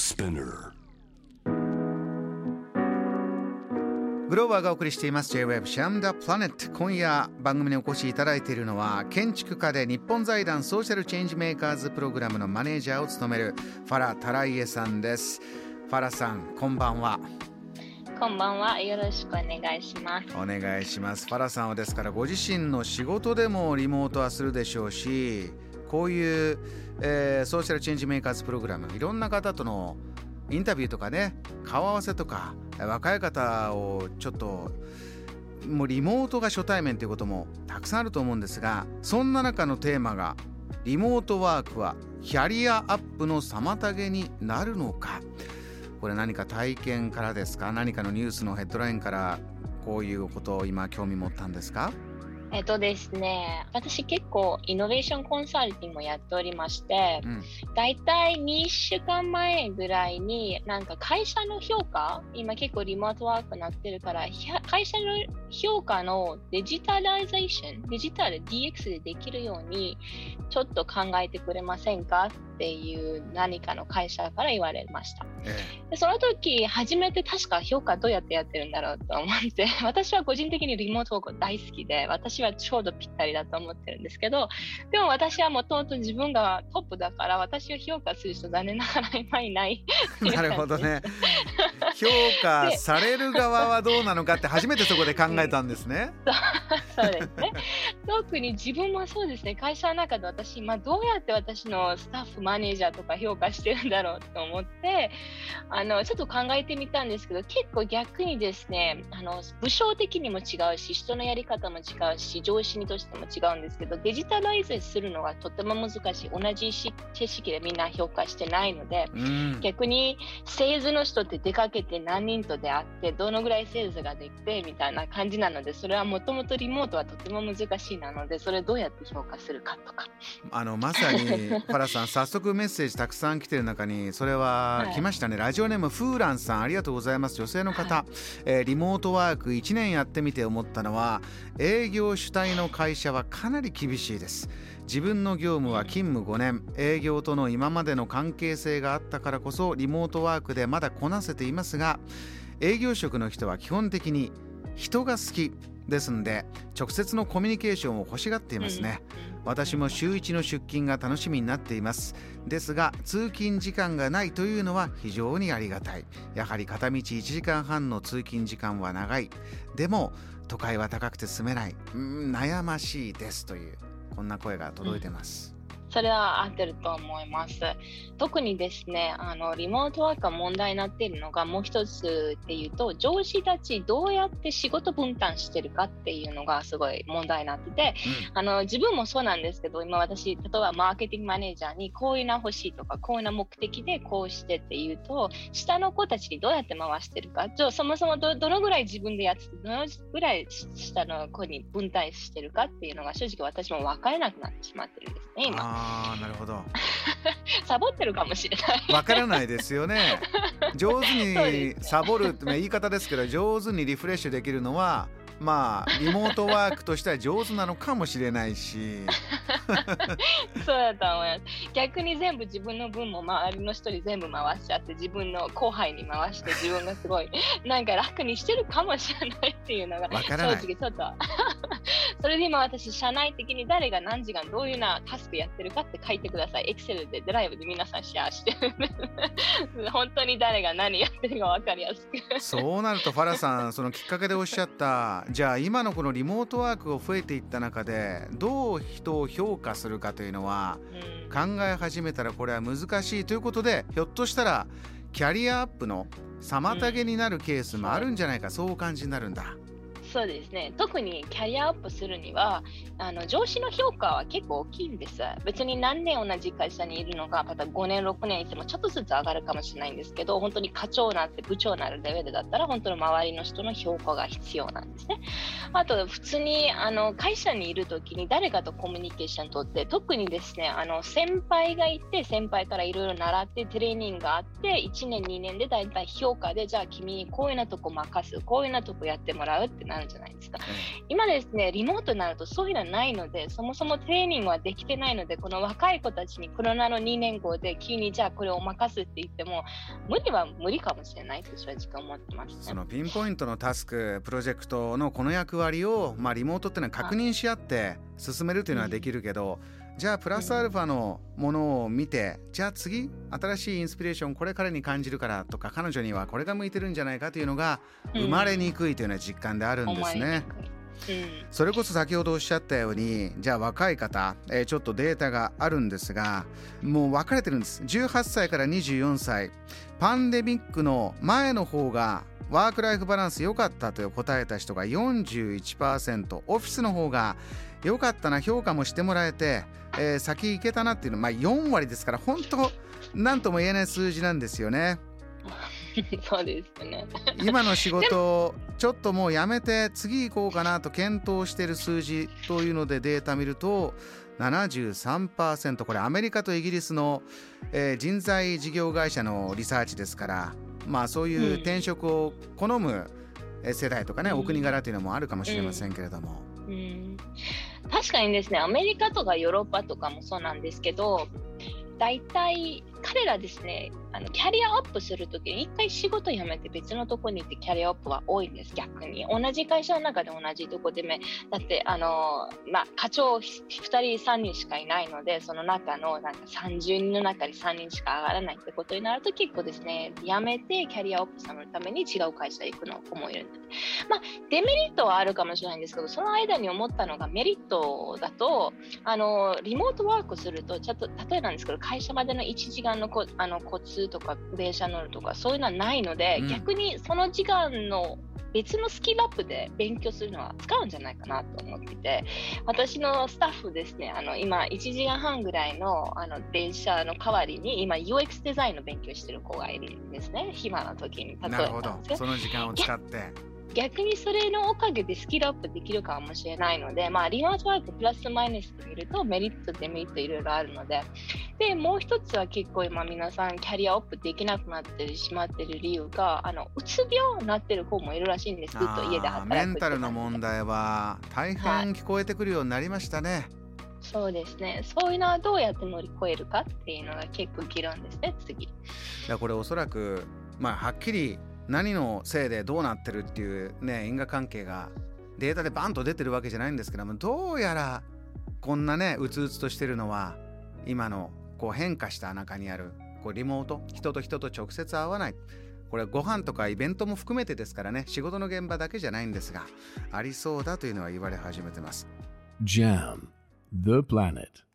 Spinner. グローバーがお送りしています。J-Web シャムダプラネット今夜番組にお越しいただいているのは建築家で日本財団ソーシャルチェンジメーカーズプログラムのマネージャーを務めるファラ・タライエさんです。ファラさんこんばんは。こんばんは。よろしくお願いします。お願いします。ファラさんはですからご自身の仕事でもリモートはするでしょうしこういう、えーソーシャルチェンジメーカーズプログラムいろんな方とのインタビューとかね顔合わせとか若い方をちょっともうリモートが初対面ということもたくさんあると思うんですがそんな中のテーマがリモートワークはキャリアアップの妨げになるのか。これ何か体験からですか？何かのニュースのヘッドラインからこういうことを今興味持ったんですか？えっとですね、私結構イノベーションコンサルティングもやっておりまして、うんだいたい2週間前ぐらいに、なんか会社の評価、今結構リモートワークになってるから、会社の評価のデジタライゼーション、デジタル DX でできるように、ちょっと考えてくれませんかっていう何かの会社から言われました。えでその時初めて確か評価どうやってやってるんだろうと思って 私は個人的にリモートワーク大好きで私はちょうどぴったりだと思ってるんですけどでも私はもともと自分がトップだから私を評価する人残念ながら今いないえなるほどね。評価される側はどうなのかって初めてそこで考えたんですね。そうですね。特に自分もそうですね。会社の中で私今どうやって私のスタッフマネージャーとか評価してるんだろうと思ってあのちょっと考えてみたんですけど結構逆にですねあの部署的にも違うし人のやり方も違うし上司にとしても違うんですけどデジタライズするのがとても難しい。同じし知識でみんな評価してないのでうん。逆にセールスの人って出かけて何人と出会ってどのぐらいセールスができてみたいな感じなのでそれはもともとリモートはとても難しいなのでそれどうやって評価するかとか。あのまさにファラさん早速メッセージたくさん来てる中にそれははい。来ましたね、ラジオネームフーランさんありがとうございます。女性の方、えーリモートワーク1年やってみて思ったのは営業主体の会社はかなり厳しいです。自分の業務は勤務5年。営業との今までの関係性があったからこそリモートワークでまだこなせていますが営業職の人は基本的に人が好きですんで直接のコミュニケーションを欲しがっていますね、私も週1の出勤が楽しみになっています。ですが通勤時間がないというのは非常にありがたい。やはり片道1時間半の通勤時間は長い。でも都会は高くて住めない。うーん悩ましいですというこんな声が届いてます、それは合ってると思います。特にですねあのリモートワークが問題になっているのがもう一つっていうと上司たちどうやって仕事分担してるかっていうのがすごい問題になっててあの自分もそうなんですけど今私例えばマーケティングマネージャーにこういうの欲しいとかこういうの目的でこうしてっていうと下の子たちにどうやって回してるか。じゃあそもそもどどのぐらい自分でやっててどのぐらい下の子に分担してるかっていうのが正直私も分からなくなってしまってるんですね今あーなるほど。サボってるかもしれない。わからないですよね。上手にサボるってまあ言い方ですけど上手にリフレッシュできるのはまあリモートワークとしては上手なのかもしれないし そうだと思います。逆に全部自分の分も周りの人に全部回しちゃって自分の後輩に回して自分がすごい なんか楽にしてるかもしれないっていうのがわからない。正直ちょっと。それで今私社内的に誰が何時間どういうなタスクやってるかって書いてください。エクセルでドライブで皆さんシェアして。る本当に誰が何やってるか分かりやすく。そうなるとファラさんそのきっかけでおっしゃったじゃあ今のこのリモートワークを増えていった中でどう人を評価するかというのはうん。考え始めたらこれは難しいということでひょっとしたらキャリアアップの妨げになるケースもあるんじゃないか、そうお感じになるんだ。そうですね。特にキャリアアップするにはあの上司の評価は結構大きいんです。別に何年同じ会社にいるのかまた5年6年いてもちょっとずつ上がるかもしれないんですけど本当に課長なって部長なるレベルだったら本当に周りの人の評価が必要なんですね。あと普通にあの会社にいる時に誰かとコミュニケーション取って特にですねあの先輩がいて先輩からいろいろ習ってトレーニングがあって1年2年でだいたい評価でじゃあ君にこういうなとこ任すこういうようなとこやってもらうってなるじゃないですか。今ですね、リモートになるとそういうのはないので、そもそもトレーニングはできてないので、この若い子たちにコロナの2年後で急にじゃあこれを任すって言っても、無理は無理かもしれないと正直思ってます、ね、そのピンポイントのタスク、プロジェクトのこの役割を、まあ、リモートっていうのは確認し合って進めるというのはできるけど、じゃあプラスアルファのものを見て、じゃあ次新しいインスピレーションこれ彼に感じるからとか彼女にはこれが向いてるんじゃないかというのが生まれにくいというような実感であるんですね。うん、それこそ先ほどおっしゃったようにじゃあ若い方、えー、ちょっとデータがあるんですがもう分かれてるんです。18歳から24歳。パンデミックの前の方がワークライフバランス良かったと答えた人が41%オフィスの方が良かったな評価もしてもらえて、えー、先行けたなっていうのは、まあ、4割ですから本当何とも言えない数字なんですよね。そうですね。今の仕事ちょっともうやめて次行こうかなと検討している数字というのでデータ見ると73%これアメリカとイギリスの、えー、人材事業会社のリサーチですからまあそういう転職を好む世代とかね、うん、お国柄というのもあるかもしれませんけれども。うん、うん確かにですね、アメリカとかヨーロッパとかもそうなんですけど、大体彼らですね、あのキャリアアップするときに一回仕事辞めて別のとこに行ってキャリアアップは多いんです、逆に。同じ会社の中で同じとこでも、だって、あの、まあ、課長2人、3人しかいないので、その中のなんか30人の中に3人しか上がらないってことになると結構ですね、辞めてキャリアアップするために違う会社行くの子もいるんで。まあ、デメリットはあるかもしれないんですけど、その間に思ったのがメリットだと、あの、リモートワークすると、ちょっと、例えばなんですけど、会社までの1時間のこあのコツとか電車乗るとかそういうのはないので、うん、逆にその時間の別のスキルアップで勉強するのは使うんじゃないかなと思っていて私のスタッフですねあの今1時間半ぐらいのあの電車の代わりに今 UX デザインの勉強してる子がいるんですね。暇な時に例えばなるほど。その時間を使って逆にそれのおかげでスキルアップできるかもしれないので、まあ、リモートワークプラスマイナスと見るとメリット、デメリットいろいろあるので、で、もう一つは結構今皆さんキャリアアップできなくなってしまってる理由が、あの、うつ病になってる子もいるらしいんです、ずっと家で働くメンタルの問題は大変聞こえてくるようになりましたね。はいそうですね。そういうのはどうやって乗り越えるかっていうのが結構議論ですね、次。これおそらく、まあ、はっきり何のせいでどうなってるっていうね因果関係がデータでバンと出てるわけじゃないんですけどもどうやらこんなねうつうつとしてるのは今のこう変化した中にあるこうリモート人と人と直接会わないこれご飯とかイベントも含めてですからね仕事の現場だけじゃないんですがありそうだというのは言われ始めてます。JAM The Planet